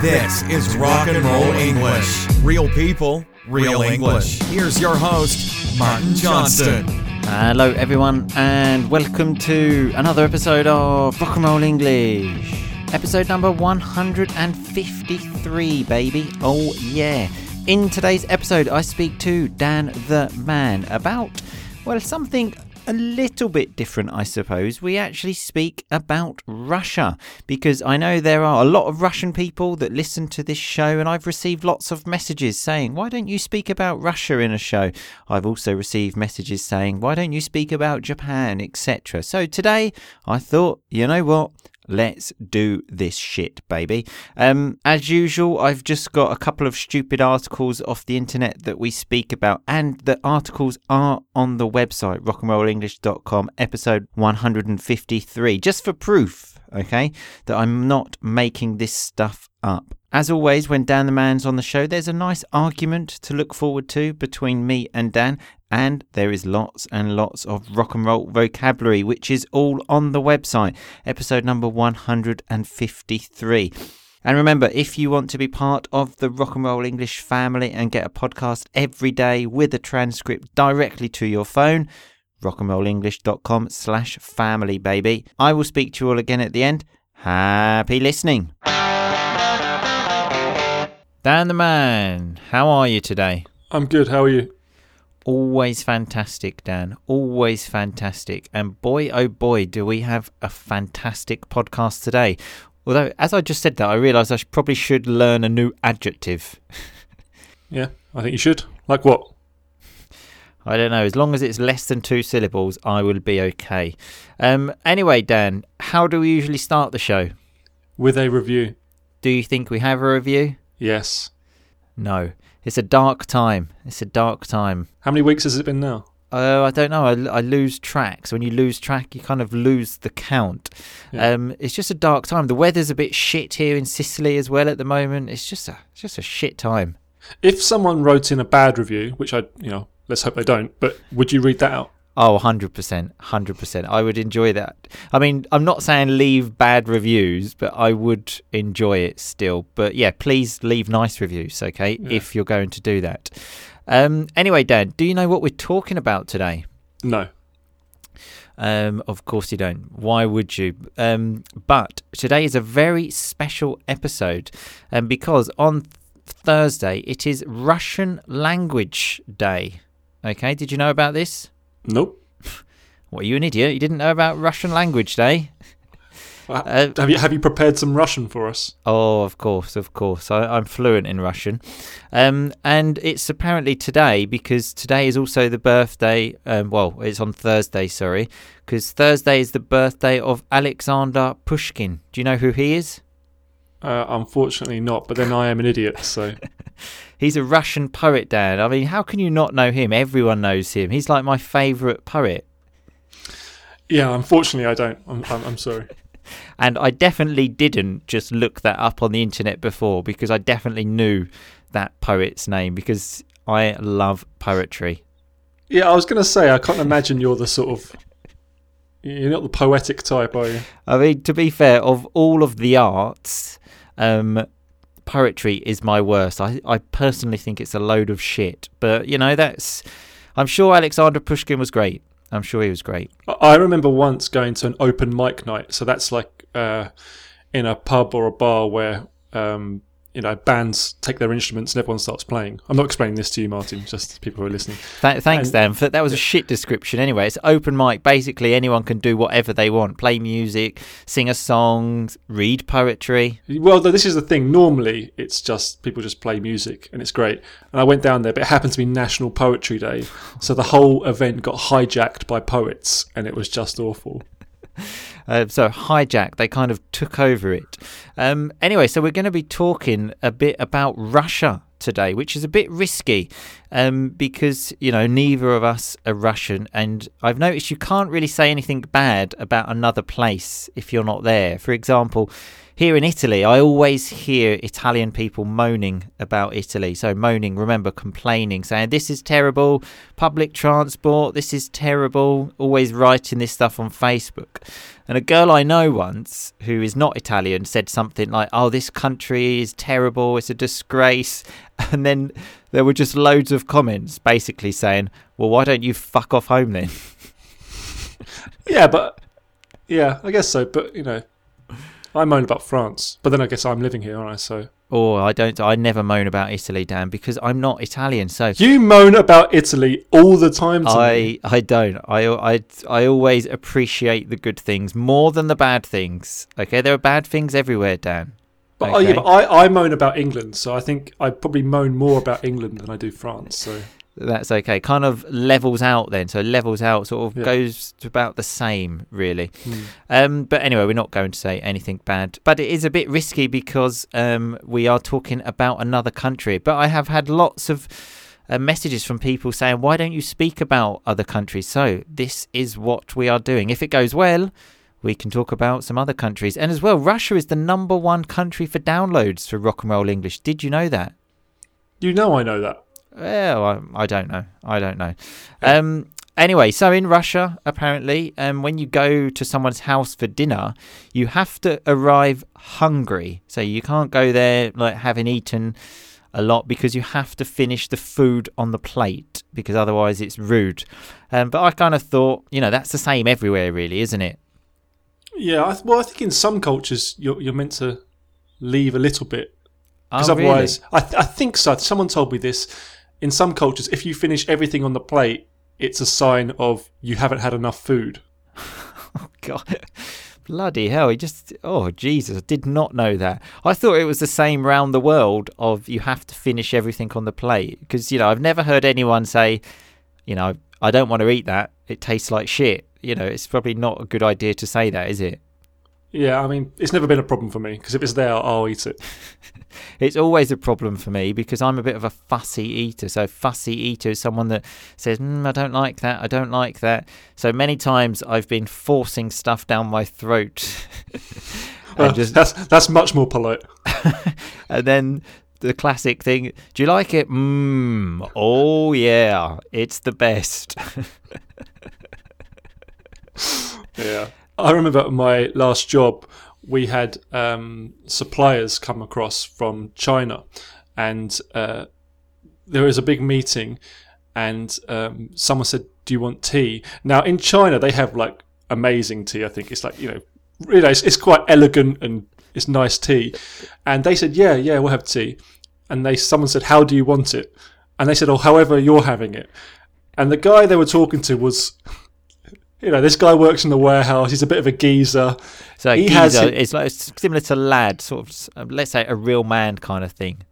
This is Rock and Roll English. Real people, real English. Here's your host, Martin Johnston. Hello, everyone, and welcome to another episode of Rock and Roll English. Episode number 153, baby. Oh, yeah. In today's episode, I speak to Dan the Man about, well, something a little bit different, I suppose. We actually speak about Russia because I know there are a lot of Russian people that listen to this show, and I've received lots of messages saying, Why don't you speak about Russia in a show? I've also received messages saying, Why don't you speak about Japan, etc. So today I thought, you know what? Let's do this shit, baby. Um, as usual, I've just got a couple of stupid articles off the internet that we speak about, and the articles are on the website, rockandrollenglish.com, episode 153, just for proof, okay, that I'm not making this stuff up. As always, when Dan the Man's on the show, there's a nice argument to look forward to between me and Dan, and there is lots and lots of rock and roll vocabulary, which is all on the website, episode number 153. And remember, if you want to be part of the Rock and Roll English family and get a podcast every day with a transcript directly to your phone, rockandrollenglish.com slash family, baby. I will speak to you all again at the end. Happy listening. Dan the Man, how are you today? I'm good. How are you? Always fantastic, Dan. Always fantastic. And boy, oh boy, do we have a fantastic podcast today. Although, as I just said that, I realised I sh- probably should learn a new adjective. Yeah, I think you should. Like what? I don't know. As long as it's less than two syllables, I will be okay. Um, anyway, Dan, how do we usually start the show? With a review. Do you think we have a review? Yes. No. It's a dark time. It's a dark time. How many weeks has it been now? Oh, I don't know. I, I lose track. So when you lose track, you kind of lose the count. Yeah. Um, it's just a dark time. The weather's a bit shit here in Sicily as well at the moment. It's just a it's just a shit time. If someone wrote in a bad review, which I, you know, let's hope they don't, but would you read that out? Oh, 100%. 100%. I would enjoy that. I mean, I'm not saying leave bad reviews, but I would enjoy it still. But yeah, please leave nice reviews, okay, Yeah. if you're going to do that. Um, anyway, Dan, do you know what we're talking about today? No. Um, of course you don't. Why would you? Um, but today is a very special episode um, because on th- Thursday it is Russian Language Day. Okay, did you know about this? Nope. What, are you an idiot? You didn't know about Russian Language Day? Uh, have you have you prepared some Russian for us? Oh, of course, of course. I, I'm fluent in Russian. Um, and it's apparently today because today is also the birthday. Um, well, it's on Thursday, sorry, because Thursday is the birthday of Alexander Pushkin. Do you know who he is? Uh, unfortunately, not. But then I am an idiot. So He's a Russian poet, Dan. I mean, how can you not know him? Everyone knows him. He's like my favourite poet. yeah, unfortunately, I don't. I'm, I'm, I'm sorry. And I definitely didn't just look that up on the internet before because I definitely knew that poet's name because I love poetry. Yeah, I was going to say I can't imagine you're the sort of you're not the poetic type, are you? I mean, to be fair, of all of the arts, um, poetry is my worst. I, I personally think it's a load of shit. But, you know, that's. I'm sure Alexander Pushkin was great. I'm sure he was great. I- remember once going to an open mic night. So that's like uh, in a pub or a bar where um, you know bands take their instruments and everyone starts playing. I'm not explaining this to you, Martin. Just people who are listening. Th- thanks, And- Dan. For, that was a shit description. Anyway, it's open mic. Basically, anyone can do whatever they want play music, sing a song, read poetry. Well, this is the thing. Normally, it's just people just play music and it's great. And I went down there, but it happened to be National Poetry Day, so the whole event got hijacked by poets, and it was just awful. Uh, so hijack, they kind of took over it. Um, anyway, so we're going to be talking a bit about Russia today, which is a bit risky um, because you know neither of us are Russian, and I've noticed you can't really say anything bad about another place if you're not there. For example. Here in Italy, I always hear Italian people moaning about Italy. So, moaning, remember, complaining, saying, This is terrible, public transport, this is terrible, always writing this stuff on Facebook. And a girl I know once, who is not Italian, said something like, "Oh, this country is terrible. It's a disgrace." And then there were just loads of comments, basically saying, "Well, why don't you fuck off home then?" Yeah, but yeah, I guess so. But you know, I moan about France, but then I guess I'm living here, aren't I? So Or I don't. I never moan about Italy, Dan, because I'm not Italian. So you moan about Italy all the time. To me. I I don't. I, I I always appreciate the good things more than the bad things. Okay, there are bad things everywhere, Dan. But, oh, yeah, but I, I moan about England, so I think I probably moan more about England than I do France. So That's okay. Kind of levels out then. So levels out, sort of Yeah. goes to about the same, really. hmm. Um, but anyway, we're not going to say anything bad. But it is a bit risky because um, we are talking about another country. But I have had lots of uh, messages from people saying, why don't you speak about other countries? So this is what we are doing. If it goes well, we can talk about some other countries. And as well, Russia is the number one country for downloads for Rock and Roll English. Did you know that? you know I know that. Well, I, I don't know. I don't know. Um, anyway, so in Russia, apparently, um, when you go to someone's house for dinner, you have to arrive hungry. So you can't go there like having eaten a lot because you have to finish the food on the plate because otherwise it's rude. Um, but I kind of thought, you know, that's the same everywhere, really, isn't it? Yeah, I, th- well, I think in some cultures you're you're meant to leave a little bit because Oh, really? otherwise, I th- I think so. Someone told me this. In some cultures, if you finish everything on the plate, it's a sign of you haven't had enough food. Oh God, bloody hell! He just oh Jesus, I did not know that. I thought it was the same round the world of you have to finish everything on the plate because you know I've never heard anyone say, you know, I don't want to eat that. It tastes like shit. You know, it's probably not a good idea to say that, is it? Yeah, I mean, it's never been a problem for me because if it's there, I'll eat it. It's always a problem for me because I'm a bit of a fussy eater. So fussy eater is someone that says, mm, "I don't like that. I don't like that." So many times I've been forcing stuff down my throat. And just that's that's much more polite. And then the classic thing, do you like it? Mmm. Oh yeah, it's the best. Yeah. I remember my last job, we had um, suppliers come across from China, and uh, there was a big meeting, and um, someone said, "Do you want tea?" Now in China, they have like amazing tea. I think it's like you know, really, it's, it's quite elegant and it's nice tea. And they said, "Yeah, yeah, we'll have tea." And they someone said, "How do you want it?" And they said, "Oh, however you're having it." And the guy they were talking to was you know, this guy works in the warehouse. He's a bit of a geezer. So He geezer, has it- it's like it's similar to lad, sort of. uh, Let's say a real man kind of thing.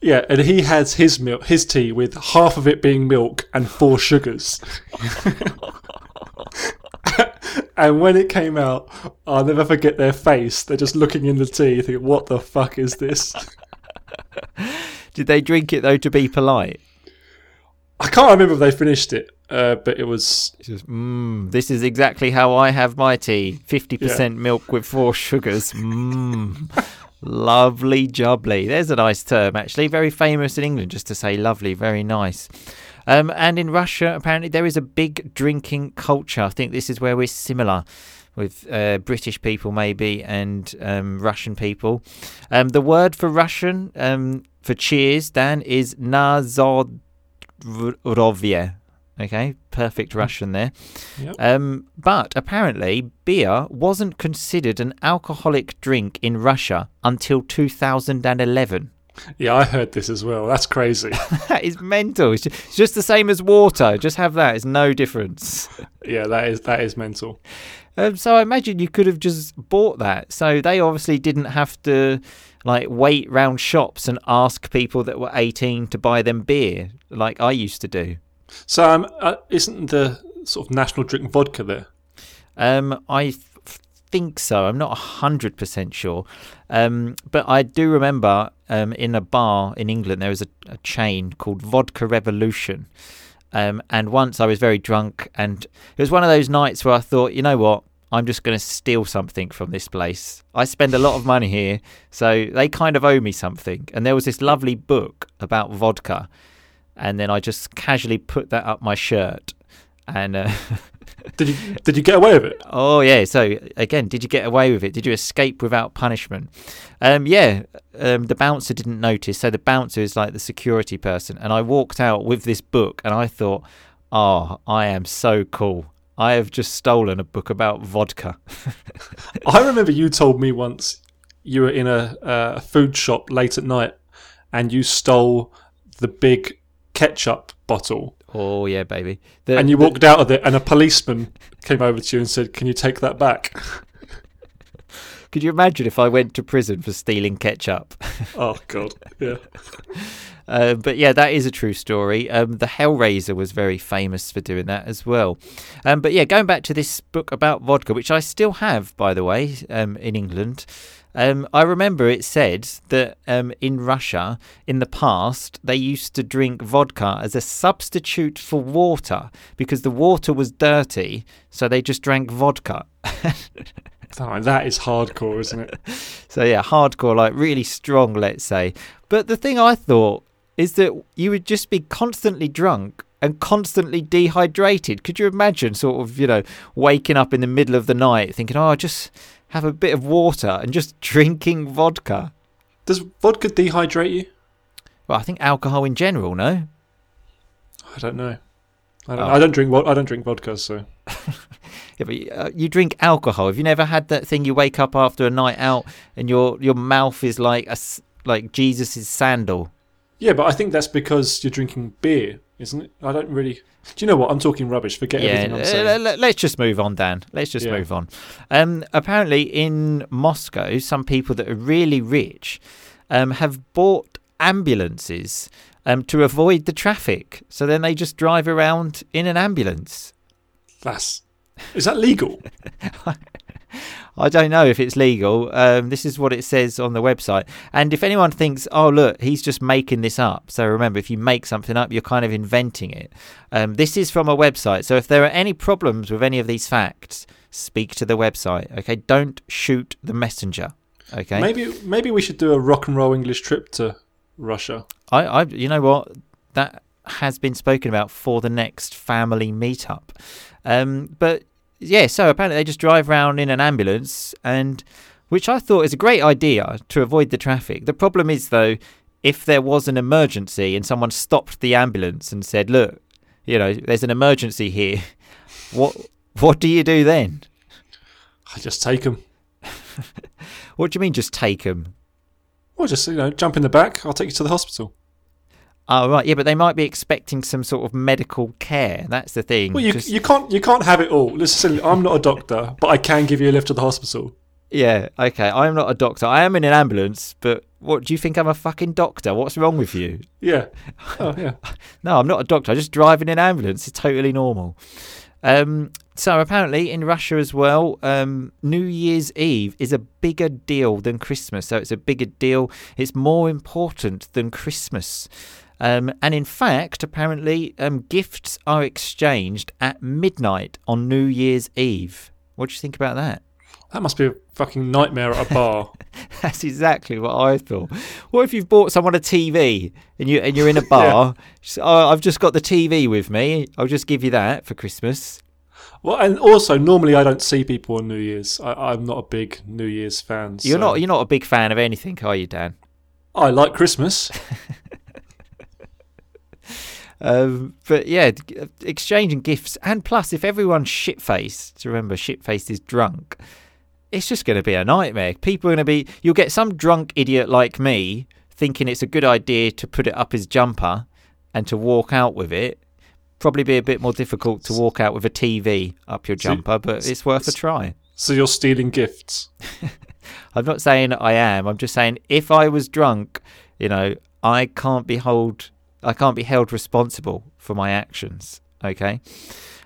Yeah, and he has his milk, his tea with half of it being milk and four sugars. and when it came out, I'll never forget their face. They're just looking in the tea, thinking, "What the fuck is this?" Did they drink it though to be polite? I can't remember if they finished it, uh, but it was just, mmm, this is exactly how I have my tea. 50% milk with four sugars. Mmm. lovely jubbly. There's a nice term, actually. Very famous in England, just to say lovely. Very nice. Um, and in Russia, apparently, there is a big drinking culture. I think this is where we're similar with uh, British people, maybe, and um, Russian people. Um, the word for Russian um, for cheers, Dan, is nazodrovye. Okay, perfect Russian there. Yep. Um, but apparently, beer wasn't considered an alcoholic drink in Russia until 2011. yeah. I heard this as well. That's crazy. that is mental. It's ju- it's just the same as water. Just have that. It's no difference. yeah, that is that is mental. Um, so I imagine you could have just bought that. So they obviously didn't have to like wait round shops and ask people that were 18 to buy them beer like I used to do. So, um, uh, isn't the sort of national drink vodka there? Um, I th- think so. I'm not hundred percent sure, um, but I do remember um, in a bar in England there was a, a chain called Vodka Revolution, um, and once I was very drunk, and it was one of those nights where I thought, you know what, I'm just going to steal something from this place. I spend a lot of money here, so they kind of owe me something. And there was this lovely book about vodka, and then I just casually put that up my shirt, and. Uh, Did you did you get away with it? Oh yeah. So again, did you get away with it? Did you escape without punishment? Um, yeah. Um, the bouncer didn't notice. So the bouncer is like the security person, and I walked out with this book, and I thought, oh, I am so cool. I have just stolen a book about vodka. I remember you told me once you were in a, a food shop late at night and you stole the big ketchup bottle oh yeah, baby. The, and you the- walked out of it and a policeman came over to you and said, "Can you take that back?" Could you imagine if I went to prison for stealing ketchup? oh god, yeah. Uh, but yeah, that is a true story. Um, the Hellraiser was very famous for doing that as well. Um, but yeah, going back to this book about vodka, which I still have, by the way, um, in England. Um, I remember it said that um, in Russia, in the past, they used to drink vodka as a substitute for water because the water was dirty, so they just drank vodka. Oh, that is hardcore, isn't it? So yeah, hardcore, like really strong, let's say. But the thing I thought is that you would just be constantly drunk and constantly dehydrated. Could you imagine sort of, you know, waking up in the middle of the night thinking, oh, I'll just have a bit of water and just drinking vodka? Does vodka dehydrate you? Well, I think alcohol in general, no? I don't know. I don't, Oh. I don't drink. I don't drink vodka, so Yeah, but uh, you drink alcohol. Have you never had that thing you wake up after a night out and your your mouth is like a like Jesus's sandal? yeah. But I think that's because you're drinking beer, isn't it? I don't really. Do you know what? I'm talking rubbish. Forget everything I'm uh, saying. le- let's just move on, Dan. Let's just Yeah. move on. Um, apparently, in Moscow, some people that are really rich um, have bought ambulances um, to avoid the traffic. So then they just drive around in an ambulance. That's is that legal? I don't know if it's legal. Um, this is what it says on the website. And if anyone thinks, oh, look, he's just making this up. So remember, if you make something up, you're kind of inventing it. Um, this is from a website. So if there are any problems with any of these facts, speak to the website. Okay. Don't shoot the messenger. Okay. Maybe maybe we should do a rock and roll English trip to Russia. I, I, you know what? That has been spoken about for the next family meetup. Um, but yeah, so apparently they just drive around in an ambulance, and which I thought is a great idea to avoid the traffic. The problem is though, if there was an emergency and someone stopped the ambulance and said, "Look, you know, there's an emergency here," what what do you do then? I just take them. What do you mean, just take them? Or just you know jump in the back. I'll take you to the hospital. Oh right, yeah, but they might be expecting some sort of medical care. That's the thing. Well, you Just- you can't you can't have it all. Listen, I'm not a doctor, but I can give you a lift to the hospital. Yeah, okay. I'm not a doctor. I am in an ambulance, but what do you think I'm a fucking doctor? What's wrong with you? Yeah. Oh yeah. No, I'm not a doctor. I just drive in an ambulance. It's totally normal. Um, so apparently in Russia as well, um, New Year's Eve is a bigger deal than Christmas. So it's a bigger deal. It's more important than Christmas. Um, and in fact, apparently, um, gifts are exchanged at midnight on New Year's Eve. What do you think about that? That must be a fucking nightmare at a bar. That's exactly what I thought. What if you've bought someone a TV and you and you're in a bar? Just, oh, I've just got the TV with me. I'll just give you that for Christmas. well, and also normally I don't see people on New Year's. I, I'm not a big New Year's fan. You're so- not you're not a big fan of anything, are you, Dan? I like Christmas. Um, but yeah, exchanging gifts, and plus, if everyone's shit faced, remember, shit faced is drunk. It's just going to be a nightmare. People are going to be. You'll get some drunk idiot like me thinking it's a good idea to put it up his jumper and to walk out with it. Probably be a bit more difficult to walk out with a TV up your So- jumper, but it's worth a try. So you're stealing gifts. I'm not saying I am. I'm just saying if I was drunk, you know, I can't be hold I can't be held responsible for my actions. Okay.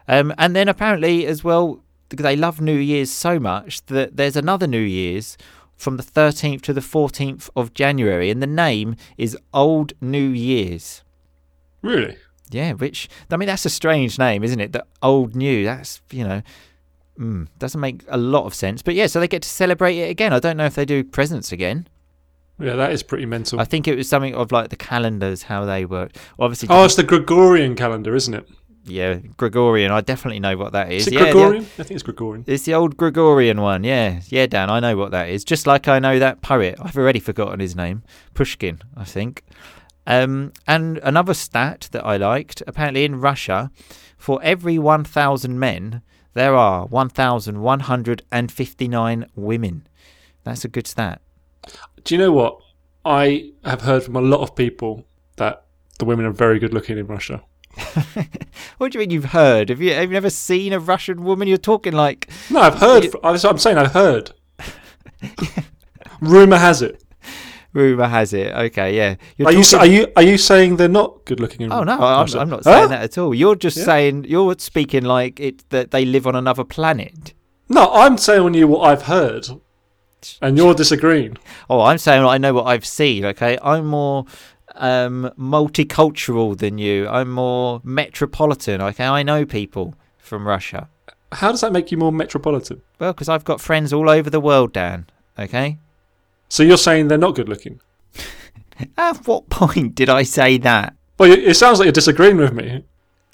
Um, and then apparently as well, they love New Year's so much that there's another New Year's from the 13th to the 14th of January, and the name is Old New Year's. Really? Yeah, which I mean that's a strange name, isn't it? The old new. That's you know, mm, doesn't make a lot of sense. But yeah, so they get to celebrate it again. I don't know if they do presents again. Yeah, that is pretty mental. I think it was something of like the calendars, how they work. Obviously, oh, it's the Gregorian calendar, isn't it? Yeah, Gregorian. I definitely know what that is. Is it yeah, yeah. Gregorian? I think it's Gregorian. It's the old Gregorian one, yeah. Yeah, Dan, I know what that is. Just like I know that poet. I've already forgotten his name. Pushkin, I think. Um, and another stat that I liked apparently in Russia, for every 1,000 men, there are 1,159 women. That's a good stat. Do you know what? I have heard from a lot of people that the women are very good looking in Russia. What do you mean you've heard? Have you, have you ever seen a Russian woman? You're talking like. No, I've heard. That's what I'm saying. I've heard. Rumor has it. Rumour has it. Okay, yeah. You're Are you, are you are you saying they're not good looking in Oh no, I'm, I'm not saying Huh? that at all. You're just Yeah. saying you're speaking like it that they live on another planet. No, I'm telling you what I've heard, and you're disagreeing. Oh, I'm saying I know what I've seen. Okay, I'm more um, multicultural than you. I'm more metropolitan. Okay, I know people from Russia. How does that make you more metropolitan? Well, because I've got friends all over the world, Dan. Okay. So you're saying they're not good looking? At what point did I say that? Well, it sounds like you're disagreeing with me.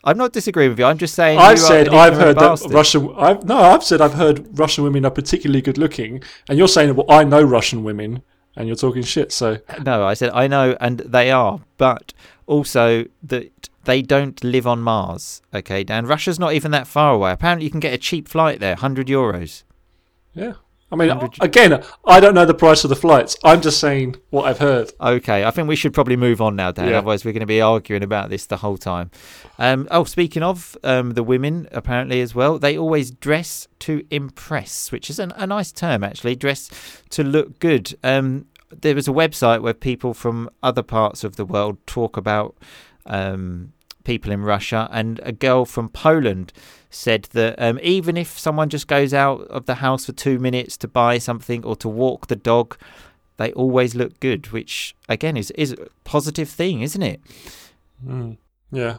I'm not disagreeing with you. I'm just saying. I've said I've heard bastard. that Russian. I've, no, I've said I've heard Russian women are particularly good looking, and you're saying, well, I know Russian women, and you're talking shit. So No, I said I know, and they are, but also that they don't live on Mars. Okay, Dan. Russia's not even that far away. Apparently, you can get a cheap flight there, hundred euros. yeah, I mean, 100 again, I don't know the price of the flights. I'm just saying what I've heard. Okay, I think we should probably move on now, Dan. Yeah. Otherwise, we're going to be arguing about this the whole time. Um, oh, speaking of um, the women, apparently as well, they always dress to impress, which is an, a nice term actually. Dress to look good. Um, there was a website where people from other parts of the world talk about um, people in Russia, and a girl from Poland said that um, even if someone just goes out of the house for two minutes to buy something or to walk the dog, they always look good, which again is is a positive thing, isn't it? Mm, yeah,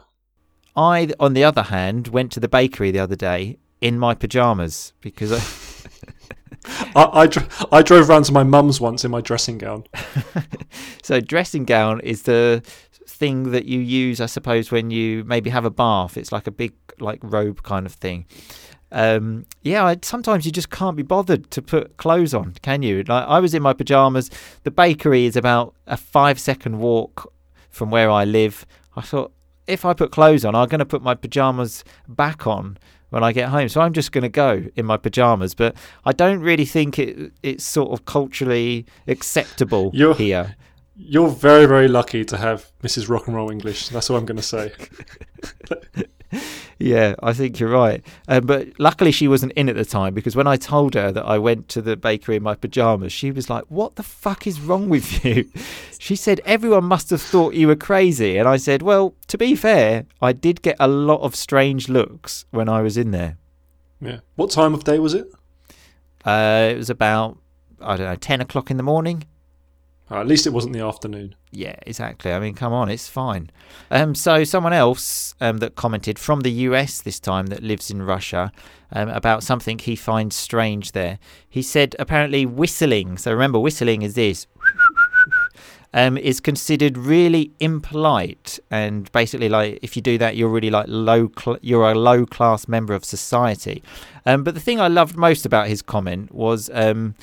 I, on the other hand, went to the bakery the other day in my pajamas because I, I I, dr- I drove round to my mum's once in my dressing gown. so dressing gown is the thing that you use, I suppose, when you maybe have a bath. It's like a big like robe kind of thing. Um, yeah, I, sometimes you just can't be bothered to put clothes on, can you? Like I was in my pajamas. The bakery is about a five second walk from where I live. I thought if I put clothes on, I'm going to put my pajamas back on when I get home. So I'm just going to go in my pajamas. But I don't really think it it's sort of culturally acceptable You're- here. You're very very lucky to have Mrs. Rock and Roll English. That's all I'm going to say. Yeah, I think you're right. Um, but luckily, she wasn't in at the time because when I told her that I went to the bakery in my pajamas, she was like, What the fuck is wrong with you? She said, Everyone must have thought you were crazy. And I said, Well, to be fair, I did get a lot of strange looks when I was in there. Yeah. What time of day was it? Uh, it was about, I don't know, 10 o'clock in the morning. Uh, at least it wasn't the afternoon. Yeah, exactly. I mean, come on, it's fine. Um, so someone else um, that commented from the US this time that lives in Russia um, about something he finds strange there. He said apparently whistling. So remember, whistling is this. Um, is considered really impolite, and basically, like if you do that, you're really like low. Cl- you're a low class member of society. Um, but the thing I loved most about his comment was um,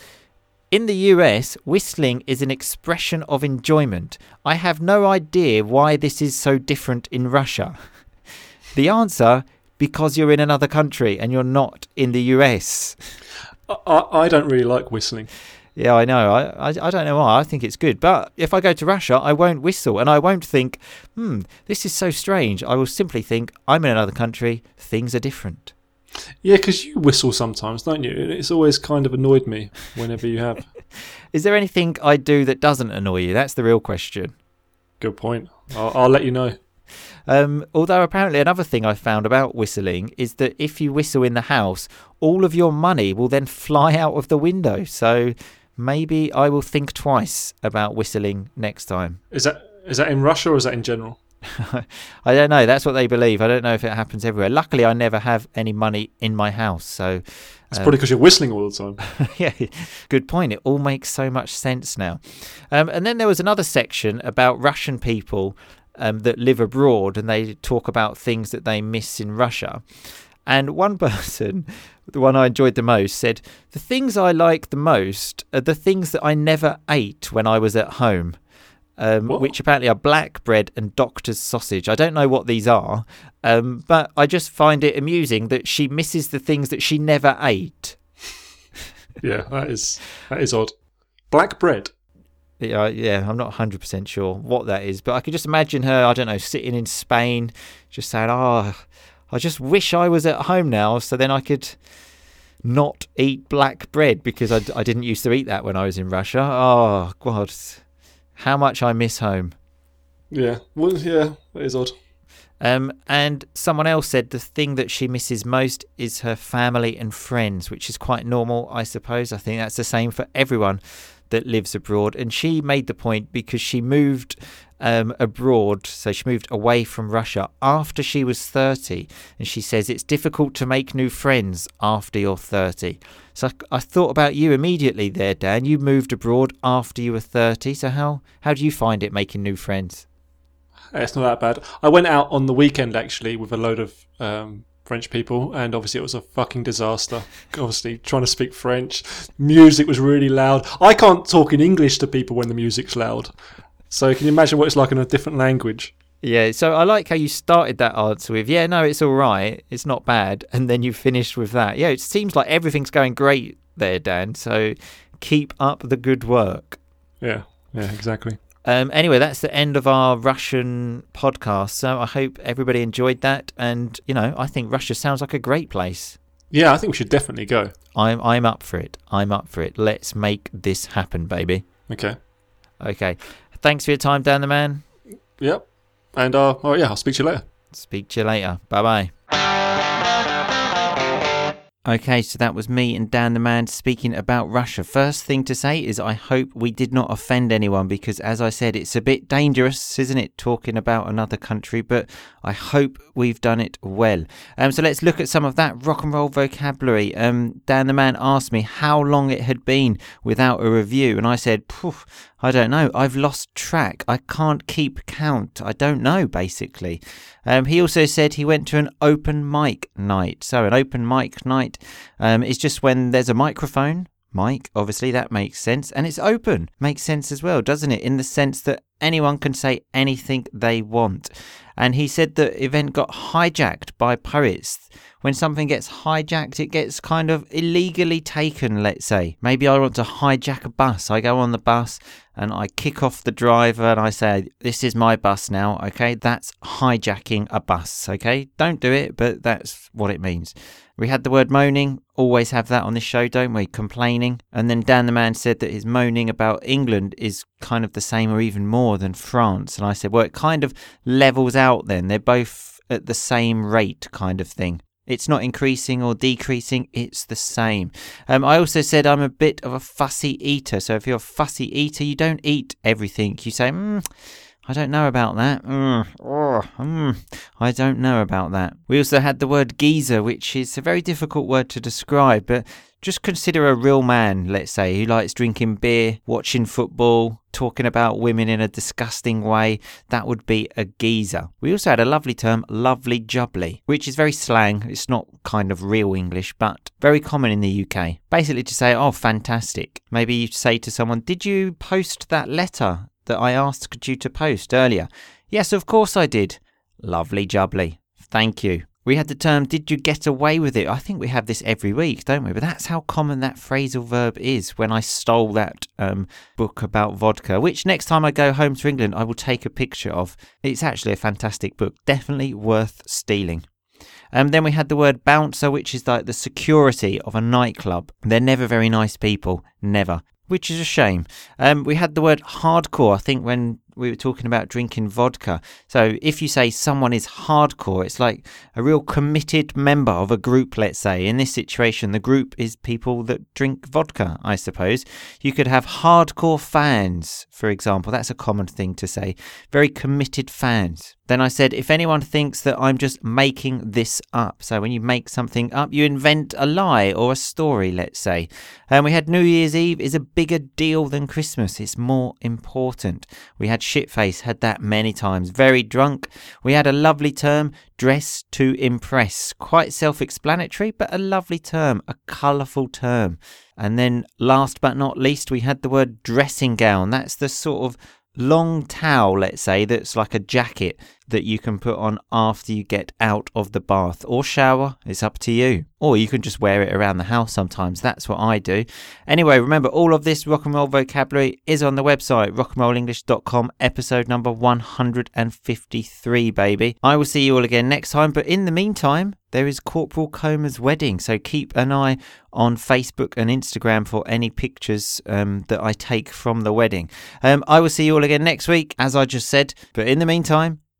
in the US, whistling is an expression of enjoyment. I have no idea why this is so different in Russia. the answer because you're in another country and you're not in the US. I, I, don't really like whistling. Yeah, I know. I, I I don't know why. I think it's good. But if I go to Russia, I won't whistle and I won't think, hmm, this is so strange. I will simply think, I'm in another country, things are different. Yeah, because you whistle sometimes, don't you? It's always kind of annoyed me whenever you have. Is there anything I do that doesn't annoy you? That's the real question. Good point. I'll, I'll let you know. Um, although apparently another thing I found about whistling is that if you whistle in the house, all of your money will then fly out of the window. So maybe I will think twice about whistling next time. Is that is that in Russia or is that in general? I don't know. That's what they believe. I don't know if it happens everywhere. Luckily, I never have any money in my house. So, It's Um, probably because you're whistling all the time. yeah, good point. It all makes so much sense now. Um, and then there was another section about Russian people um, that live abroad and they talk about things that they miss in Russia. And one person, the one I enjoyed the most, said, The things I like the most are the things that I never ate when I was at home. Um, which apparently are black bread and doctor's sausage. I don't know what these are, um, but I just find it amusing that she misses the things that she never ate. Yeah, that is that is odd. Black bread. Yeah, yeah, I'm not 100% sure what that is, but I could just imagine her, I don't know, sitting in Spain, just saying, Oh, I just wish I was at home now so then I could not eat black bread because I, I didn't used to eat that when I was in Russia. Oh, God, how much I miss home. Yeah, well, yeah, that is odd. Um, and someone else said the thing that she misses most is her family and friends, which is quite normal, I suppose. I think that's the same for everyone that lives abroad. And she made the point because she moved um, abroad, so she moved away from Russia after she was 30. And she says it's difficult to make new friends after you're 30. So I, I thought about you immediately there, Dan. You moved abroad after you were 30. So how, how do you find it making new friends? It's not that bad. I went out on the weekend actually with a load of um, French people, and obviously it was a fucking disaster. obviously, trying to speak French, music was really loud. I can't talk in English to people when the music's loud. So can you imagine what it's like in a different language? Yeah, so I like how you started that answer with, yeah, no, it's all right, it's not bad, and then you finished with that. Yeah, it seems like everything's going great there, Dan. So keep up the good work. Yeah, yeah, exactly. Um, anyway, that's the end of our Russian podcast. So I hope everybody enjoyed that, and you know, I think Russia sounds like a great place. Yeah, I think we should definitely go. I'm I'm up for it. I'm up for it. Let's make this happen, baby. Okay. Okay. Thanks for your time, Dan the man. Yep. And uh, oh yeah, I'll speak to you later. Speak to you later. Bye bye. Okay, so that was me and Dan the Man speaking about Russia. First thing to say is I hope we did not offend anyone because, as I said, it's a bit dangerous, isn't it, talking about another country, but I hope we've done it well. Um, so let's look at some of that rock and roll vocabulary. Um, Dan the Man asked me how long it had been without a review, and I said, Poof, I don't know. I've lost track. I can't keep count. I don't know, basically. Um, he also said he went to an open mic night. So, an open mic night um, is just when there's a microphone, mic, obviously, that makes sense. And it's open. Makes sense as well, doesn't it? In the sense that anyone can say anything they want. And he said the event got hijacked by pirates. When something gets hijacked, it gets kind of illegally taken, let's say. Maybe I want to hijack a bus. I go on the bus and I kick off the driver and I say, This is my bus now, okay? That's hijacking a bus, okay? Don't do it, but that's what it means. We had the word moaning, always have that on this show, don't we? Complaining. And then Dan the Man said that his moaning about England is kind of the same or even more than France. And I said, well, it kind of levels out then. They're both at the same rate, kind of thing. It's not increasing or decreasing, it's the same. Um, I also said I'm a bit of a fussy eater. So if you're a fussy eater, you don't eat everything. You say, mm, I don't know about that. Mm, mm, I don't know about that. We also had the word geezer, which is a very difficult word to describe, but just consider a real man, let's say, who likes drinking beer, watching football, talking about women in a disgusting way. That would be a geezer. We also had a lovely term, lovely jubbly, which is very slang. It's not kind of real English, but very common in the UK. Basically to say, oh, fantastic. Maybe you say to someone, did you post that letter that I asked you to post earlier? Yes, of course I did. Lovely jubbly. Thank you. We had the term, did you get away with it? I think we have this every week, don't we? But that's how common that phrasal verb is when I stole that um, book about vodka, which next time I go home to England, I will take a picture of. It's actually a fantastic book, definitely worth stealing. Um, then we had the word bouncer, which is like the security of a nightclub. They're never very nice people, never, which is a shame. Um, we had the word hardcore, I think, when we were talking about drinking vodka. So if you say someone is hardcore, it's like a real committed member of a group, let's say. In this situation, the group is people that drink vodka, I suppose. You could have hardcore fans, for example. That's a common thing to say. Very committed fans. Then I said, if anyone thinks that I'm just making this up, so when you make something up, you invent a lie or a story, let's say. And we had New Year's Eve is a bigger deal than Christmas, it's more important. We had shit face. Had that many times. Very drunk. We had a lovely term, dress to impress. Quite self explanatory, but a lovely term, a colourful term. And then last but not least, we had the word dressing gown. That's the sort of long towel, let's say, that's like a jacket that you can put on after you get out of the bath or shower. It's up to you. Or you can just wear it around the house sometimes. That's what I do. Anyway, remember all of this rock and roll vocabulary is on the website, rockandrollenglish.com, episode number 153, baby. I will see you all again next time, but in the meantime, there is Corporal Coma's wedding, so keep an eye on Facebook and Instagram for any pictures um, that I take from the wedding. Um, I will see you all again next week, as I just said, but in the meantime,